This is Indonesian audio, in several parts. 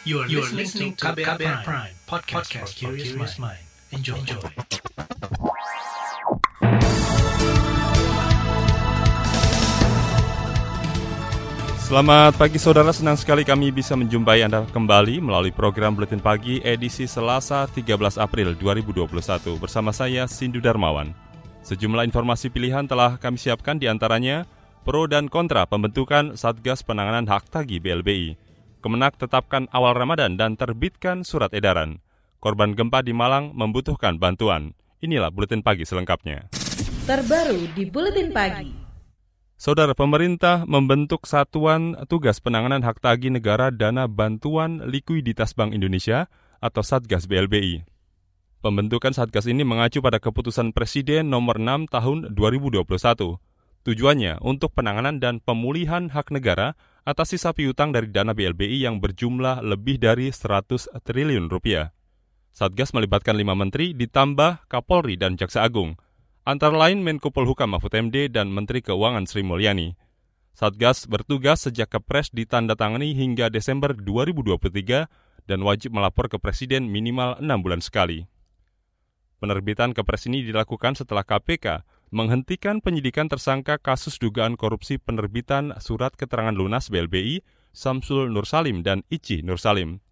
You are, you are listening to KBR, Prime, Prime podcast, podcast for curious mind. Enjoy. Enjoy. Selamat pagi saudara, senang sekali kami bisa menjumpai Anda kembali melalui program Buletin Pagi edisi Selasa 13 April 2021 bersama saya Sindu Darmawan. Sejumlah informasi pilihan telah kami siapkan di antaranya pro dan kontra pembentukan Satgas Penanganan Hak Tagi BLBI. Kemenak tetapkan awal Ramadan dan terbitkan surat edaran. Korban gempa di Malang membutuhkan bantuan. Inilah Buletin Pagi selengkapnya. Terbaru di Buletin Pagi. Saudara pemerintah membentuk Satuan Tugas Penanganan Hak Tagih Negara Dana Bantuan Likuiditas Bank Indonesia atau Satgas BLBI. Pembentukan Satgas ini mengacu pada keputusan Presiden nomor 6 tahun 2021. Tujuannya untuk penanganan dan pemulihan hak negara atas sisa piutang dari dana BLBI yang berjumlah lebih dari 100 triliun rupiah. Satgas melibatkan lima menteri ditambah Kapolri dan Jaksa Agung – antara lain Menko Polhukam Mahfud MD dan Menteri Keuangan Sri Mulyani. Satgas bertugas sejak Kepres ditandatangani hingga Desember 2023 dan wajib melapor ke Presiden minimal enam bulan sekali. Penerbitan Kepres ini dilakukan setelah KPK menghentikan penyidikan tersangka kasus dugaan korupsi penerbitan surat keterangan lunas BLBI Samsul Nursalim dan Ici Nursalim.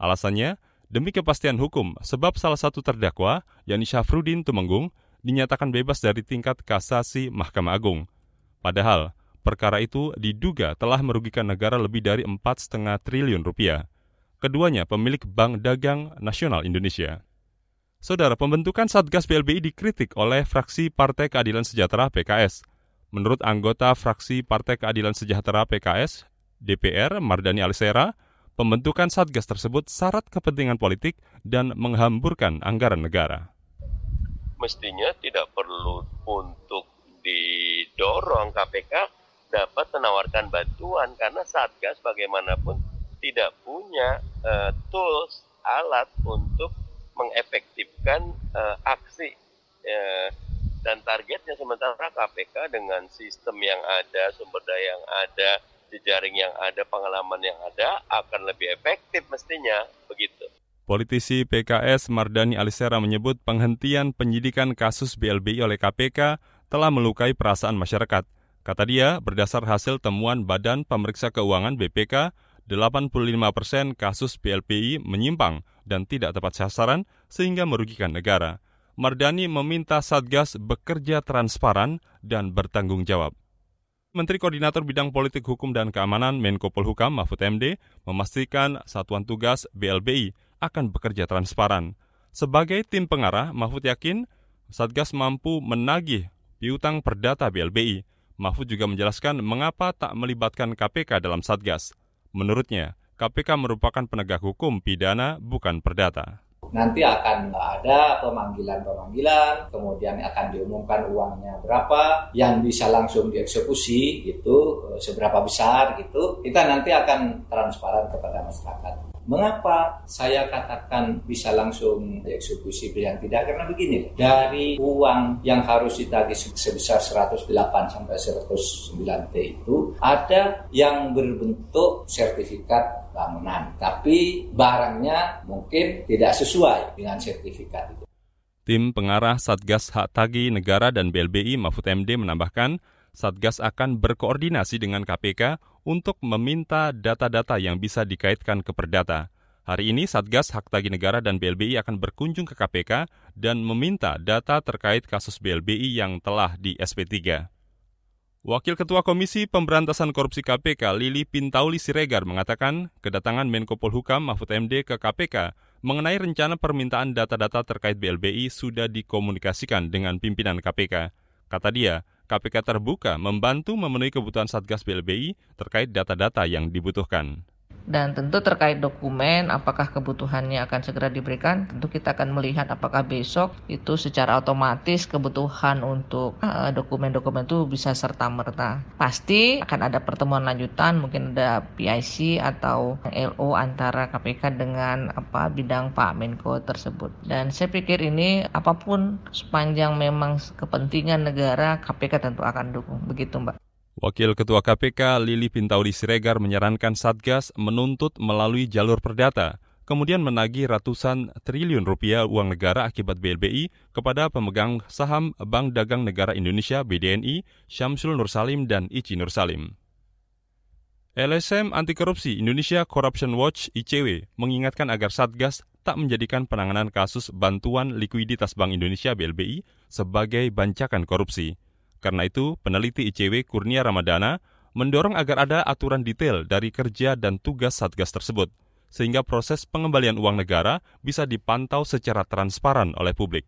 Alasannya, demi kepastian hukum sebab salah satu terdakwa, yakni Syafrudin Tumenggung, dinyatakan bebas dari tingkat kasasi Mahkamah Agung. Padahal, perkara itu diduga telah merugikan negara lebih dari 4,5 triliun rupiah. Keduanya pemilik Bank Dagang Nasional Indonesia. Saudara, pembentukan Satgas BLBI dikritik oleh fraksi Partai Keadilan Sejahtera PKS. Menurut anggota fraksi Partai Keadilan Sejahtera PKS, DPR Mardani Alisera, pembentukan Satgas tersebut syarat kepentingan politik dan menghamburkan anggaran negara mestinya tidak perlu untuk didorong KPK dapat menawarkan bantuan karena Satgas bagaimanapun tidak punya uh, tools alat untuk mengefektifkan uh, aksi uh, dan targetnya sementara KPK dengan sistem yang ada, sumber daya yang ada, jejaring yang ada, pengalaman yang ada akan lebih efektif mestinya begitu. Politisi PKS Mardani Alisera menyebut penghentian penyidikan kasus BLBI oleh KPK telah melukai perasaan masyarakat. Kata dia, berdasar hasil temuan Badan Pemeriksa Keuangan BPK, 85 persen kasus BLBI menyimpang dan tidak tepat sasaran sehingga merugikan negara. Mardani meminta Satgas bekerja transparan dan bertanggung jawab. Menteri Koordinator Bidang Politik Hukum dan Keamanan Menko Polhukam Mahfud MD memastikan satuan tugas BLBI akan bekerja transparan. Sebagai tim pengarah, Mahfud yakin Satgas mampu menagih piutang perdata BLBI. Mahfud juga menjelaskan mengapa tak melibatkan KPK dalam Satgas. Menurutnya, KPK merupakan penegak hukum pidana bukan perdata nanti akan ada pemanggilan-pemanggilan, kemudian akan diumumkan uangnya berapa, yang bisa langsung dieksekusi gitu, seberapa besar gitu, kita nanti akan transparan kepada masyarakat. Mengapa saya katakan bisa langsung dieksekusi yang tidak? Karena begini, dari uang yang harus ditagih sebesar 108 sampai 109 T itu ada yang berbentuk sertifikat bangunan. Tapi barangnya mungkin tidak sesuai dengan sertifikat itu. Tim pengarah Satgas Hak Tagi Negara dan BLBI Mahfud MD menambahkan, Satgas akan berkoordinasi dengan KPK untuk meminta data-data yang bisa dikaitkan ke perdata. Hari ini Satgas Hak Tagi Negara dan BLBI akan berkunjung ke KPK dan meminta data terkait kasus BLBI yang telah di SP3. Wakil Ketua Komisi Pemberantasan Korupsi KPK Lili Pintauli Siregar mengatakan kedatangan Menko Polhukam Mahfud MD ke KPK mengenai rencana permintaan data-data terkait BLBI sudah dikomunikasikan dengan pimpinan KPK. Kata dia, KPK terbuka membantu memenuhi kebutuhan Satgas BLBI terkait data-data yang dibutuhkan. Dan tentu terkait dokumen, apakah kebutuhannya akan segera diberikan, tentu kita akan melihat apakah besok itu secara otomatis kebutuhan untuk eh, dokumen-dokumen itu bisa serta-merta. Pasti akan ada pertemuan lanjutan, mungkin ada PIC atau LO antara KPK dengan apa bidang Pak Menko tersebut. Dan saya pikir ini apa pun sepanjang memang kepentingan negara, KPK tentu akan dukung. Begitu Mbak. Wakil Ketua KPK Lili Pintauli Siregar menyarankan Satgas menuntut melalui jalur perdata, kemudian menagih ratusan triliun rupiah uang negara akibat BLBI kepada pemegang saham Bank Dagang Negara Indonesia BDNI, Syamsul Nursalim dan Ici Nursalim. LSM Anti Korupsi Indonesia Corruption Watch ICW mengingatkan agar Satgas tak menjadikan penanganan kasus bantuan likuiditas Bank Indonesia BLBI sebagai bancakan korupsi. Karena itu, peneliti ICW Kurnia Ramadana mendorong agar ada aturan detail dari kerja dan tugas Satgas tersebut, sehingga proses pengembalian uang negara bisa dipantau secara transparan oleh publik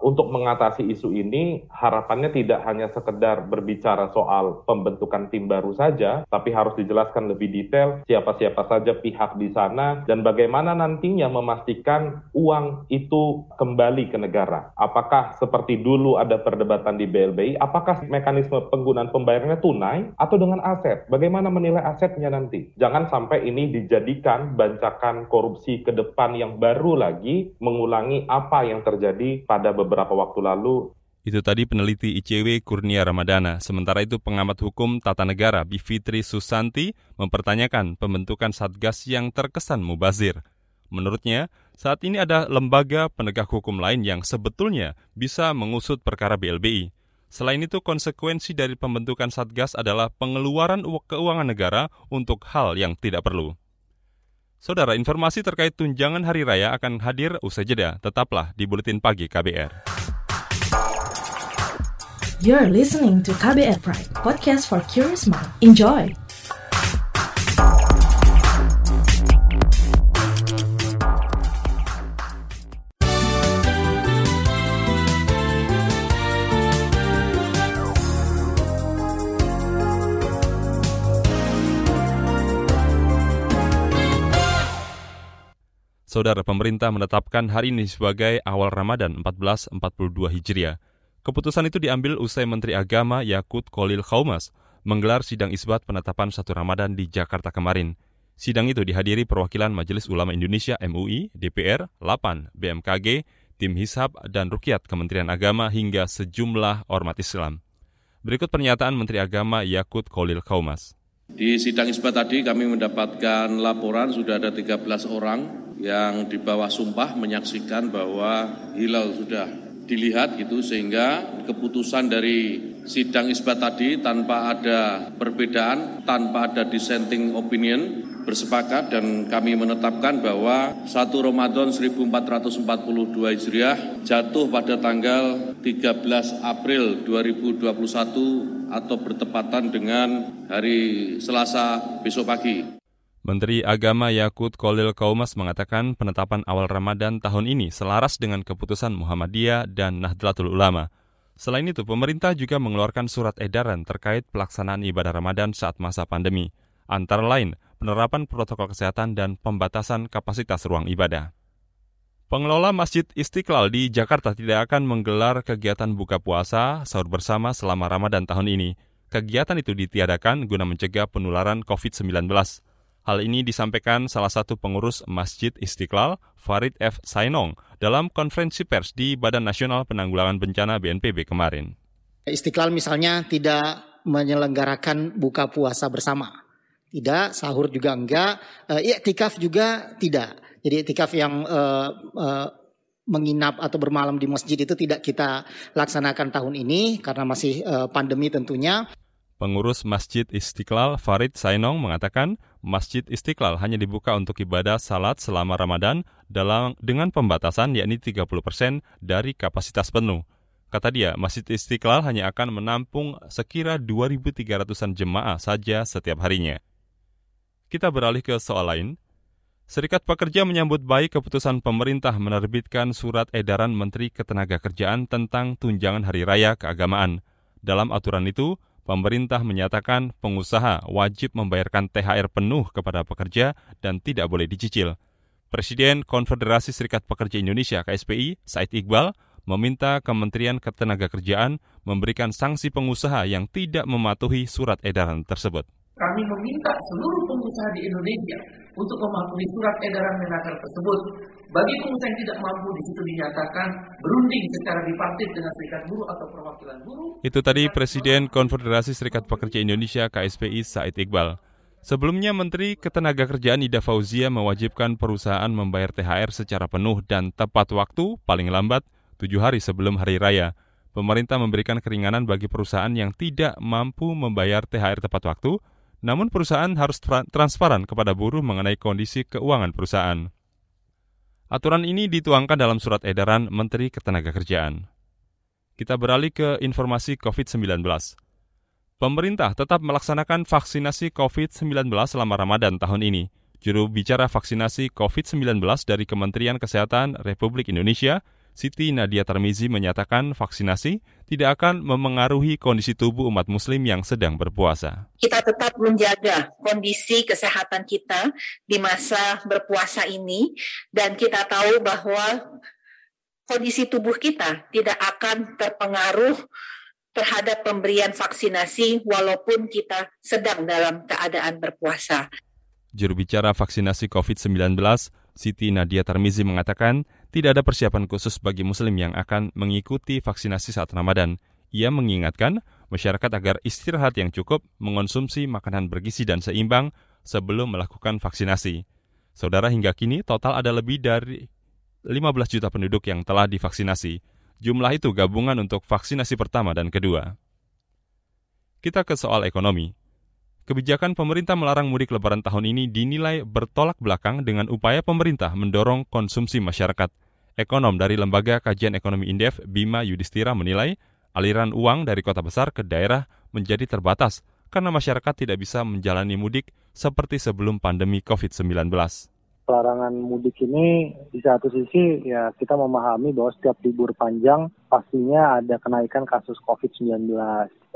untuk mengatasi isu ini harapannya tidak hanya sekedar berbicara soal pembentukan tim baru saja, tapi harus dijelaskan lebih detail siapa-siapa saja pihak di sana dan bagaimana nantinya memastikan uang itu kembali ke negara. Apakah seperti dulu ada perdebatan di BLBI, apakah mekanisme penggunaan pembayarannya tunai atau dengan aset? Bagaimana menilai asetnya nanti? Jangan sampai ini dijadikan bancakan korupsi ke depan yang baru lagi mengulangi apa yang terjadi pada beberapa beberapa waktu lalu. Itu tadi peneliti ICW Kurnia Ramadana. Sementara itu pengamat hukum tata negara Bivitri Susanti mempertanyakan pembentukan Satgas yang terkesan mubazir. Menurutnya, saat ini ada lembaga penegak hukum lain yang sebetulnya bisa mengusut perkara BLBI. Selain itu, konsekuensi dari pembentukan Satgas adalah pengeluaran keuangan negara untuk hal yang tidak perlu. Saudara, informasi terkait tunjangan hari raya akan hadir usai jeda. Tetaplah di Buletin Pagi KBR. You're listening to KBR Pride, podcast for curious mind. Enjoy! Saudara pemerintah menetapkan hari ini sebagai awal Ramadan 1442 Hijriah. Keputusan itu diambil usai Menteri Agama Yakut Kolil Khaumas menggelar sidang isbat penetapan satu Ramadan di Jakarta kemarin. Sidang itu dihadiri perwakilan Majelis Ulama Indonesia MUI, DPR, LAPAN, BMKG, tim Hisab, dan Rukiat Kementerian Agama hingga sejumlah ormat Islam. Berikut pernyataan Menteri Agama Yakut Kolil Khaumas. Di sidang isbat tadi kami mendapatkan laporan sudah ada 13 orang yang di bawah sumpah menyaksikan bahwa hilal sudah dilihat gitu sehingga keputusan dari sidang isbat tadi tanpa ada perbedaan, tanpa ada dissenting opinion bersepakat dan kami menetapkan bahwa 1 Ramadan 1442 Hijriah jatuh pada tanggal 13 April 2021 atau bertepatan dengan hari Selasa besok pagi. Menteri Agama Yakut Kolil Kaumas mengatakan penetapan awal Ramadan tahun ini selaras dengan keputusan Muhammadiyah dan Nahdlatul Ulama. Selain itu, pemerintah juga mengeluarkan surat edaran terkait pelaksanaan ibadah Ramadan saat masa pandemi, antara lain penerapan protokol kesehatan dan pembatasan kapasitas ruang ibadah. Pengelola Masjid Istiqlal di Jakarta tidak akan menggelar kegiatan buka puasa sahur bersama selama Ramadan tahun ini. Kegiatan itu ditiadakan guna mencegah penularan COVID-19. Hal ini disampaikan salah satu pengurus Masjid Istiqlal, Farid F. Sainong, dalam konferensi pers di Badan Nasional Penanggulangan Bencana BNPB kemarin. Istiqlal misalnya tidak menyelenggarakan buka puasa bersama. Tidak, sahur juga enggak, e, iktikaf juga tidak. Jadi iktikaf yang e, e, menginap atau bermalam di masjid itu tidak kita laksanakan tahun ini karena masih e, pandemi tentunya. Pengurus Masjid Istiqlal Farid Sainong mengatakan Masjid Istiqlal hanya dibuka untuk ibadah salat selama Ramadan dalam dengan pembatasan yakni 30% dari kapasitas penuh. Kata dia, Masjid Istiqlal hanya akan menampung sekira 2.300-an jemaah saja setiap harinya. Kita beralih ke soal lain. Serikat Pekerja menyambut baik keputusan pemerintah menerbitkan surat edaran Menteri Ketenagakerjaan tentang tunjangan hari raya keagamaan. Dalam aturan itu, pemerintah menyatakan pengusaha wajib membayarkan THR penuh kepada pekerja dan tidak boleh dicicil. Presiden Konfederasi Serikat Pekerja Indonesia KSPI, Said Iqbal, meminta Kementerian Ketenagakerjaan memberikan sanksi pengusaha yang tidak mematuhi surat edaran tersebut. Kami meminta seluruh pengusaha di Indonesia untuk mematuhi surat edaran Menaker tersebut. Bagi pengusaha yang tidak mampu di situ dinyatakan berunding secara bipartit dengan serikat buruh atau perwakilan buruh. Itu tadi Presiden Konfederasi Serikat Pekerja Indonesia KSPI Said Iqbal. Sebelumnya Menteri Ketenagakerjaan Ida Fauzia mewajibkan perusahaan membayar THR secara penuh dan tepat waktu paling lambat tujuh hari sebelum hari raya. Pemerintah memberikan keringanan bagi perusahaan yang tidak mampu membayar THR tepat waktu, namun perusahaan harus tra transparan kepada buruh mengenai kondisi keuangan perusahaan. Aturan ini dituangkan dalam surat edaran Menteri Ketenagakerjaan. Kita beralih ke informasi COVID-19. Pemerintah tetap melaksanakan vaksinasi COVID-19 selama Ramadan tahun ini. Juru bicara vaksinasi COVID-19 dari Kementerian Kesehatan Republik Indonesia, Siti Nadia Tarmizi menyatakan vaksinasi tidak akan memengaruhi kondisi tubuh umat muslim yang sedang berpuasa. Kita tetap menjaga kondisi kesehatan kita di masa berpuasa ini dan kita tahu bahwa kondisi tubuh kita tidak akan terpengaruh terhadap pemberian vaksinasi walaupun kita sedang dalam keadaan berpuasa. Juru bicara vaksinasi COVID-19, Siti Nadia Tarmizi mengatakan tidak ada persiapan khusus bagi muslim yang akan mengikuti vaksinasi saat Ramadan. Ia mengingatkan masyarakat agar istirahat yang cukup, mengonsumsi makanan bergizi dan seimbang sebelum melakukan vaksinasi. Saudara hingga kini total ada lebih dari 15 juta penduduk yang telah divaksinasi. Jumlah itu gabungan untuk vaksinasi pertama dan kedua. Kita ke soal ekonomi. Kebijakan pemerintah melarang mudik lebaran tahun ini dinilai bertolak belakang dengan upaya pemerintah mendorong konsumsi masyarakat. Ekonom dari Lembaga Kajian Ekonomi Indef, Bima Yudhistira menilai aliran uang dari kota besar ke daerah menjadi terbatas karena masyarakat tidak bisa menjalani mudik seperti sebelum pandemi COVID-19 pelarangan mudik ini di satu sisi ya kita memahami bahwa setiap libur panjang pastinya ada kenaikan kasus COVID-19.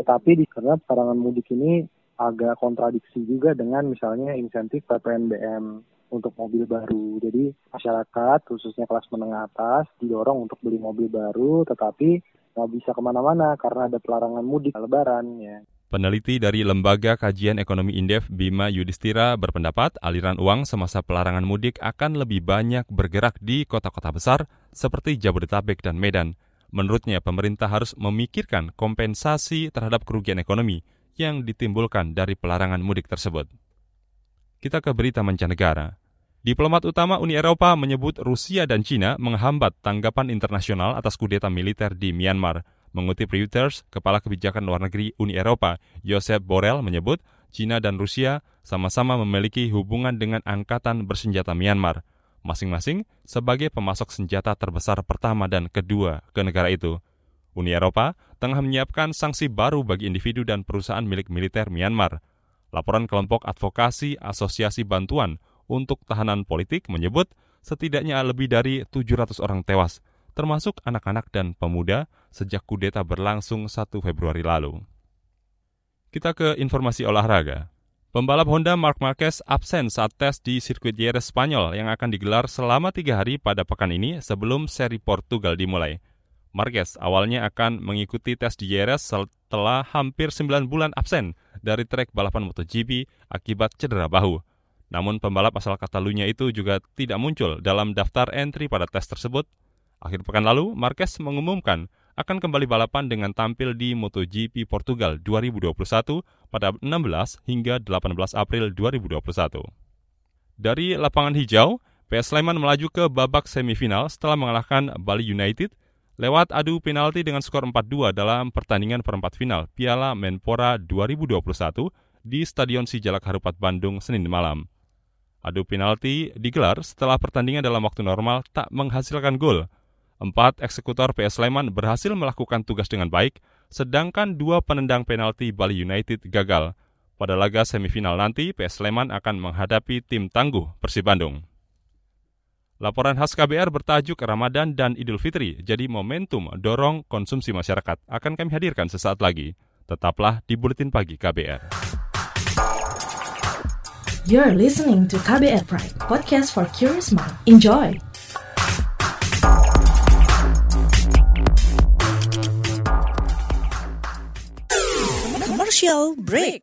Tetapi di karena pelarangan mudik ini agak kontradiksi juga dengan misalnya insentif PPNBM untuk mobil baru. Jadi masyarakat khususnya kelas menengah atas didorong untuk beli mobil baru tetapi nggak bisa ke mana-mana karena ada pelarangan mudik lebaran ya. Peneliti dari Lembaga Kajian Ekonomi Indef Bima Yudhistira berpendapat aliran uang semasa pelarangan mudik akan lebih banyak bergerak di kota-kota besar seperti Jabodetabek dan Medan. Menurutnya, pemerintah harus memikirkan kompensasi terhadap kerugian ekonomi yang ditimbulkan dari pelarangan mudik tersebut. Kita ke berita mancanegara. Diplomat utama Uni Eropa menyebut Rusia dan China menghambat tanggapan internasional atas kudeta militer di Myanmar. Mengutip Reuters, Kepala Kebijakan Luar Negeri Uni Eropa, Josep Borrell menyebut China dan Rusia sama-sama memiliki hubungan dengan Angkatan Bersenjata Myanmar, masing-masing sebagai pemasok senjata terbesar pertama dan kedua ke negara itu. Uni Eropa tengah menyiapkan sanksi baru bagi individu dan perusahaan milik militer Myanmar. Laporan kelompok advokasi Asosiasi Bantuan untuk Tahanan Politik menyebut setidaknya lebih dari 700 orang tewas, termasuk anak-anak dan pemuda sejak kudeta berlangsung 1 Februari lalu. Kita ke informasi olahraga. Pembalap Honda Mark Marquez absen saat tes di sirkuit Jerez Spanyol yang akan digelar selama tiga hari pada pekan ini sebelum seri Portugal dimulai. Marquez awalnya akan mengikuti tes di Jerez setelah hampir 9 bulan absen dari trek balapan MotoGP akibat cedera bahu. Namun pembalap asal Katalunya itu juga tidak muncul dalam daftar entry pada tes tersebut. Akhir pekan lalu, Marquez mengumumkan akan kembali balapan dengan tampil di MotoGP Portugal 2021 pada 16 hingga 18 April 2021. Dari lapangan hijau, PS Sleman melaju ke babak semifinal setelah mengalahkan Bali United lewat adu penalti dengan skor 4-2 dalam pertandingan perempat final Piala Menpora 2021 di Stadion Sijalak Harupat Bandung Senin malam. Adu penalti digelar setelah pertandingan dalam waktu normal tak menghasilkan gol. Empat eksekutor PS Sleman berhasil melakukan tugas dengan baik, sedangkan dua penendang penalti Bali United gagal. Pada laga semifinal nanti, PS Sleman akan menghadapi tim tangguh Persib Bandung. Laporan khas KBR bertajuk Ramadan dan Idul Fitri jadi momentum dorong konsumsi masyarakat akan kami hadirkan sesaat lagi. Tetaplah di Buletin Pagi KBR. You're listening to KBR Pride, podcast for curious mind. Enjoy! Commercial break.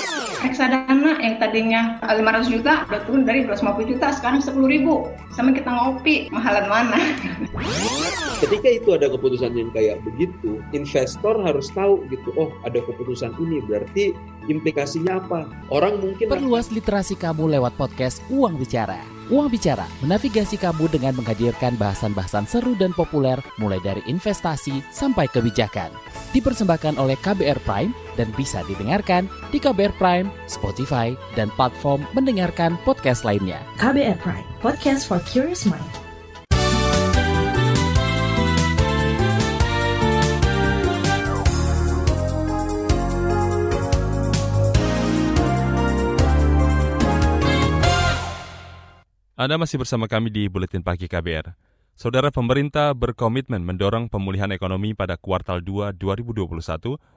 Reksadana yang tadinya 500 juta udah turun dari 250 juta sekarang 10 ribu. Sama kita ngopi mahalan mana? Ketika itu ada keputusan yang kayak begitu investor harus tahu gitu oh ada keputusan ini berarti implikasinya apa orang mungkin perluas literasi kamu lewat podcast Uang Bicara Uang Bicara menavigasi kamu dengan menghadirkan bahasan-bahasan seru dan populer mulai dari investasi sampai kebijakan dipersembahkan oleh KBR Prime dan bisa didengarkan di KBR Prime, Spotify, dan platform mendengarkan podcast lainnya. KBR Prime, podcast for curious mind. Anda masih bersama kami di Buletin Pagi KBR. Saudara pemerintah berkomitmen mendorong pemulihan ekonomi pada kuartal 2 2021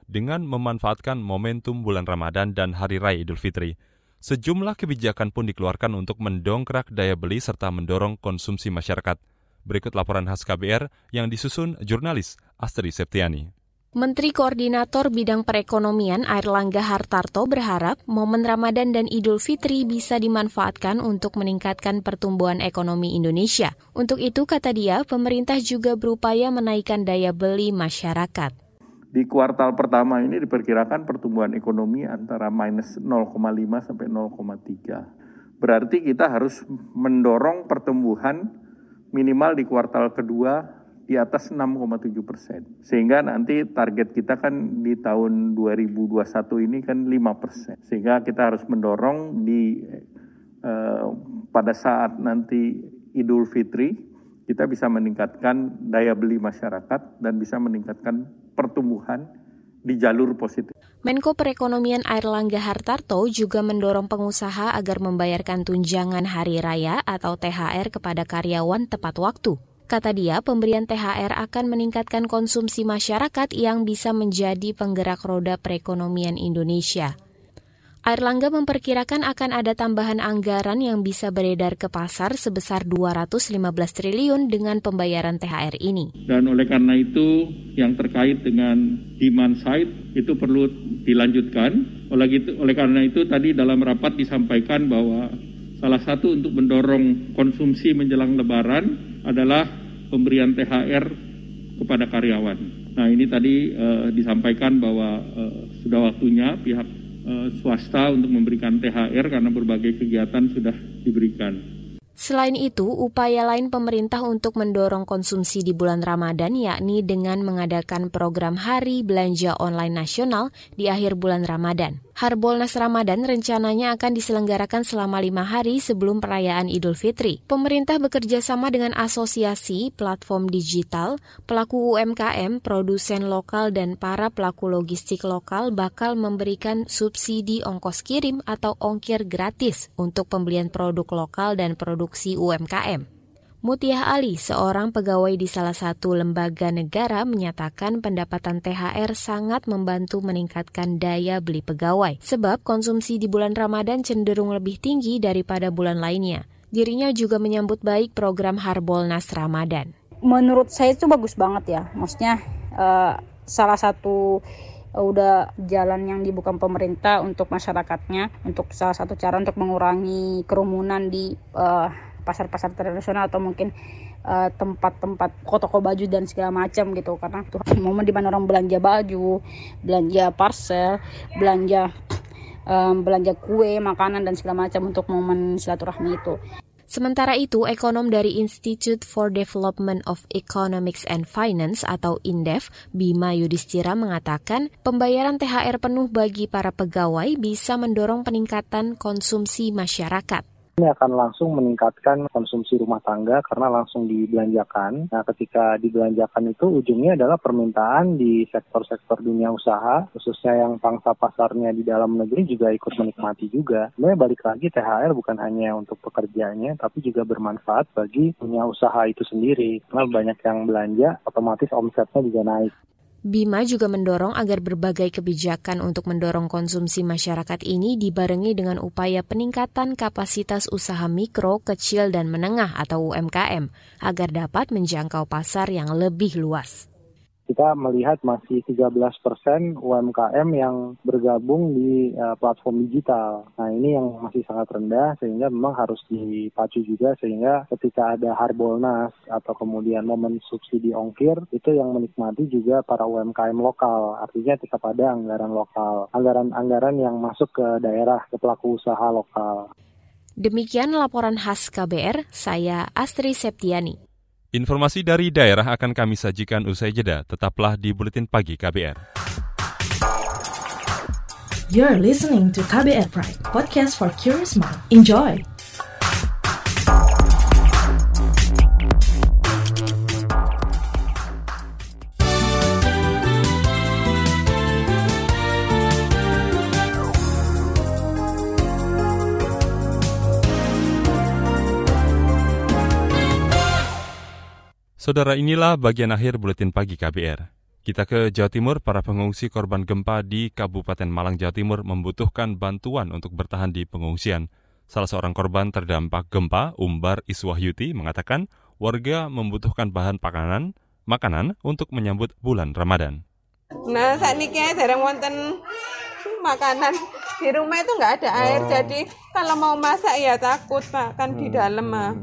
dengan memanfaatkan momentum bulan Ramadan dan Hari Raya Idul Fitri. Sejumlah kebijakan pun dikeluarkan untuk mendongkrak daya beli serta mendorong konsumsi masyarakat. Berikut laporan khas KBR yang disusun jurnalis Astri Septiani. Menteri Koordinator Bidang Perekonomian Airlangga Hartarto berharap momen Ramadan dan Idul Fitri bisa dimanfaatkan untuk meningkatkan pertumbuhan ekonomi Indonesia. Untuk itu, kata dia, pemerintah juga berupaya menaikkan daya beli masyarakat. Di kuartal pertama ini diperkirakan pertumbuhan ekonomi antara minus 0,5 sampai 0,3. Berarti kita harus mendorong pertumbuhan minimal di kuartal kedua di atas 6,7 persen. Sehingga nanti target kita kan di tahun 2021 ini kan 5 persen. Sehingga kita harus mendorong di eh, pada saat nanti Idul Fitri kita bisa meningkatkan daya beli masyarakat dan bisa meningkatkan pertumbuhan di jalur positif. Menko Perekonomian Airlangga Hartarto juga mendorong pengusaha agar membayarkan tunjangan hari raya atau THR kepada karyawan tepat waktu. Kata dia, pemberian THR akan meningkatkan konsumsi masyarakat yang bisa menjadi penggerak roda perekonomian Indonesia. Airlangga memperkirakan akan ada tambahan anggaran yang bisa beredar ke pasar sebesar 215 triliun dengan pembayaran THR ini. Dan oleh karena itu yang terkait dengan demand side itu perlu dilanjutkan. Oleh, gitu, oleh karena itu tadi dalam rapat disampaikan bahwa salah satu untuk mendorong konsumsi menjelang lebaran adalah pemberian THR kepada karyawan. Nah ini tadi uh, disampaikan bahwa uh, sudah waktunya pihak uh, swasta untuk memberikan THR karena berbagai kegiatan sudah diberikan. Selain itu, upaya lain pemerintah untuk mendorong konsumsi di bulan Ramadan yakni dengan mengadakan program Hari Belanja Online Nasional di akhir bulan Ramadan. Harbolnas Ramadan rencananya akan diselenggarakan selama lima hari sebelum perayaan Idul Fitri. Pemerintah bekerja sama dengan asosiasi, platform digital, pelaku UMKM, produsen lokal, dan para pelaku logistik lokal bakal memberikan subsidi ongkos kirim atau ongkir gratis untuk pembelian produk lokal dan produksi UMKM. Mutiah Ali, seorang pegawai di salah satu lembaga negara, menyatakan pendapatan THR sangat membantu meningkatkan daya beli pegawai, sebab konsumsi di bulan Ramadan cenderung lebih tinggi daripada bulan lainnya. Dirinya juga menyambut baik program Harbolnas Ramadan. Menurut saya itu bagus banget ya, maksudnya uh, salah satu udah jalan yang dibuka pemerintah untuk masyarakatnya untuk salah satu cara untuk mengurangi kerumunan di uh, pasar-pasar tradisional atau mungkin eh, tempat-tempat uh, toko baju dan segala macam gitu karena tuh momen di mana orang belanja baju belanja parcel belanja um, belanja kue makanan dan segala macam untuk momen silaturahmi itu Sementara itu, ekonom dari Institute for Development of Economics and Finance atau INDEF, Bima Yudhistira mengatakan pembayaran THR penuh bagi para pegawai bisa mendorong peningkatan konsumsi masyarakat. Ini akan langsung meningkatkan konsumsi rumah tangga karena langsung dibelanjakan. Nah, ketika dibelanjakan itu ujungnya adalah permintaan di sektor-sektor dunia usaha, khususnya yang pangsa pasarnya di dalam negeri juga ikut menikmati juga. Sebenarnya balik lagi THR bukan hanya untuk pekerjanya, tapi juga bermanfaat bagi dunia usaha itu sendiri. Karena banyak yang belanja, otomatis omsetnya juga naik. Bima juga mendorong agar berbagai kebijakan untuk mendorong konsumsi masyarakat ini dibarengi dengan upaya peningkatan kapasitas usaha mikro, kecil, dan menengah atau UMKM agar dapat menjangkau pasar yang lebih luas kita melihat masih 13 persen UMKM yang bergabung di uh, platform digital. Nah ini yang masih sangat rendah sehingga memang harus dipacu juga sehingga ketika ada harbolnas atau kemudian momen subsidi ongkir itu yang menikmati juga para UMKM lokal. Artinya tetap ada anggaran lokal, anggaran-anggaran yang masuk ke daerah ke pelaku usaha lokal. Demikian laporan khas KBR, saya Astri Septiani. Informasi dari daerah akan kami sajikan usai jeda. Tetaplah di Buletin Pagi KBR. You're listening to KBR Pride, podcast for curious mind. Enjoy! Saudara inilah bagian akhir buletin pagi KBR. Kita ke Jawa Timur, para pengungsi korban gempa di Kabupaten Malang, Jawa Timur membutuhkan bantuan untuk bertahan di pengungsian. Salah seorang korban terdampak gempa, Umbar Iswahyuti, mengatakan warga membutuhkan bahan pakanan, makanan untuk menyambut bulan Ramadan. Nah, saat ini dereng wonten makanan di rumah itu nggak ada air oh. jadi kalau mau masak ya takut pak kan hmm. di dalam mah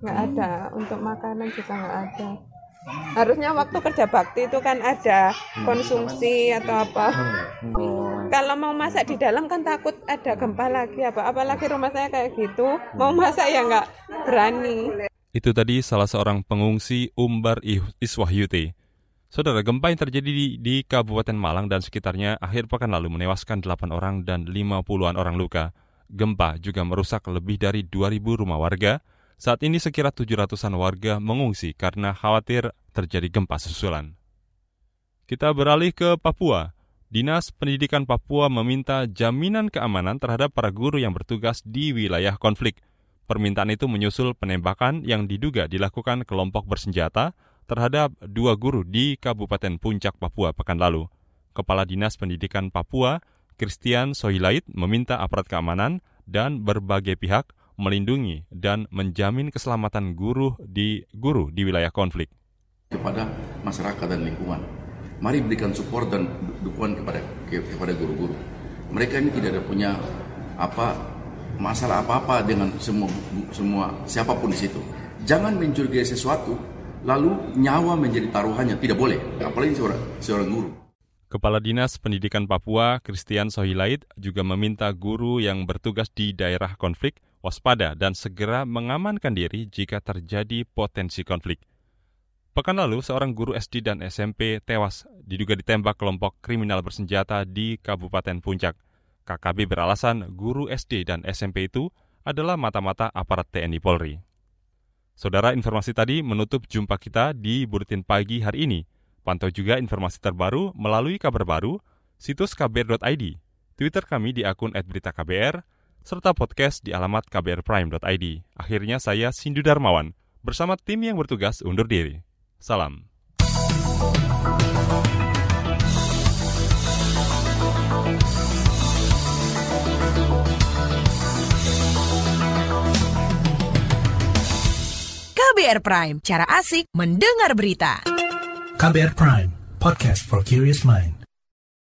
nggak ada untuk makanan juga nggak ada harusnya waktu kerja bakti itu kan ada hmm. konsumsi atau apa hmm. kalau mau masak di dalam kan takut ada gempa lagi apa apalagi rumah saya kayak gitu mau masak ya nggak berani itu tadi salah seorang pengungsi Umbar Iswahyuti Saudara, gempa yang terjadi di, di Kabupaten Malang dan sekitarnya akhir pekan lalu menewaskan 8 orang dan 50-an orang luka. Gempa juga merusak lebih dari 2.000 rumah warga. Saat ini sekira 700-an warga mengungsi karena khawatir terjadi gempa susulan. Kita beralih ke Papua. Dinas Pendidikan Papua meminta jaminan keamanan terhadap para guru yang bertugas di wilayah konflik. Permintaan itu menyusul penembakan yang diduga dilakukan kelompok bersenjata terhadap dua guru di Kabupaten Puncak, Papua pekan lalu. Kepala Dinas Pendidikan Papua, Christian Sohilait, meminta aparat keamanan dan berbagai pihak melindungi dan menjamin keselamatan guru di guru di wilayah konflik. Kepada masyarakat dan lingkungan, mari berikan support dan dukungan kepada kepada guru-guru. Mereka ini tidak ada punya apa masalah apa-apa dengan semua semua siapa pun di situ. Jangan mencurigai sesuatu lalu nyawa menjadi taruhannya. Tidak boleh, apalagi seorang, seorang guru. Kepala Dinas Pendidikan Papua, Christian Sohilait, juga meminta guru yang bertugas di daerah konflik waspada dan segera mengamankan diri jika terjadi potensi konflik. Pekan lalu, seorang guru SD dan SMP tewas diduga ditembak kelompok kriminal bersenjata di Kabupaten Puncak. KKB beralasan guru SD dan SMP itu adalah mata-mata aparat TNI Polri. Saudara, informasi tadi menutup jumpa kita di Buletin Pagi hari ini. Pantau juga informasi terbaru melalui kabar baru, situs kbr.id, Twitter kami di akun @beritaKBR, serta podcast di alamat kbrprime.id. Akhirnya saya Sindu Darmawan bersama tim yang bertugas undur diri. Salam. KBR Prime, cara asik mendengar berita. KBR Prime, podcast for curious mind.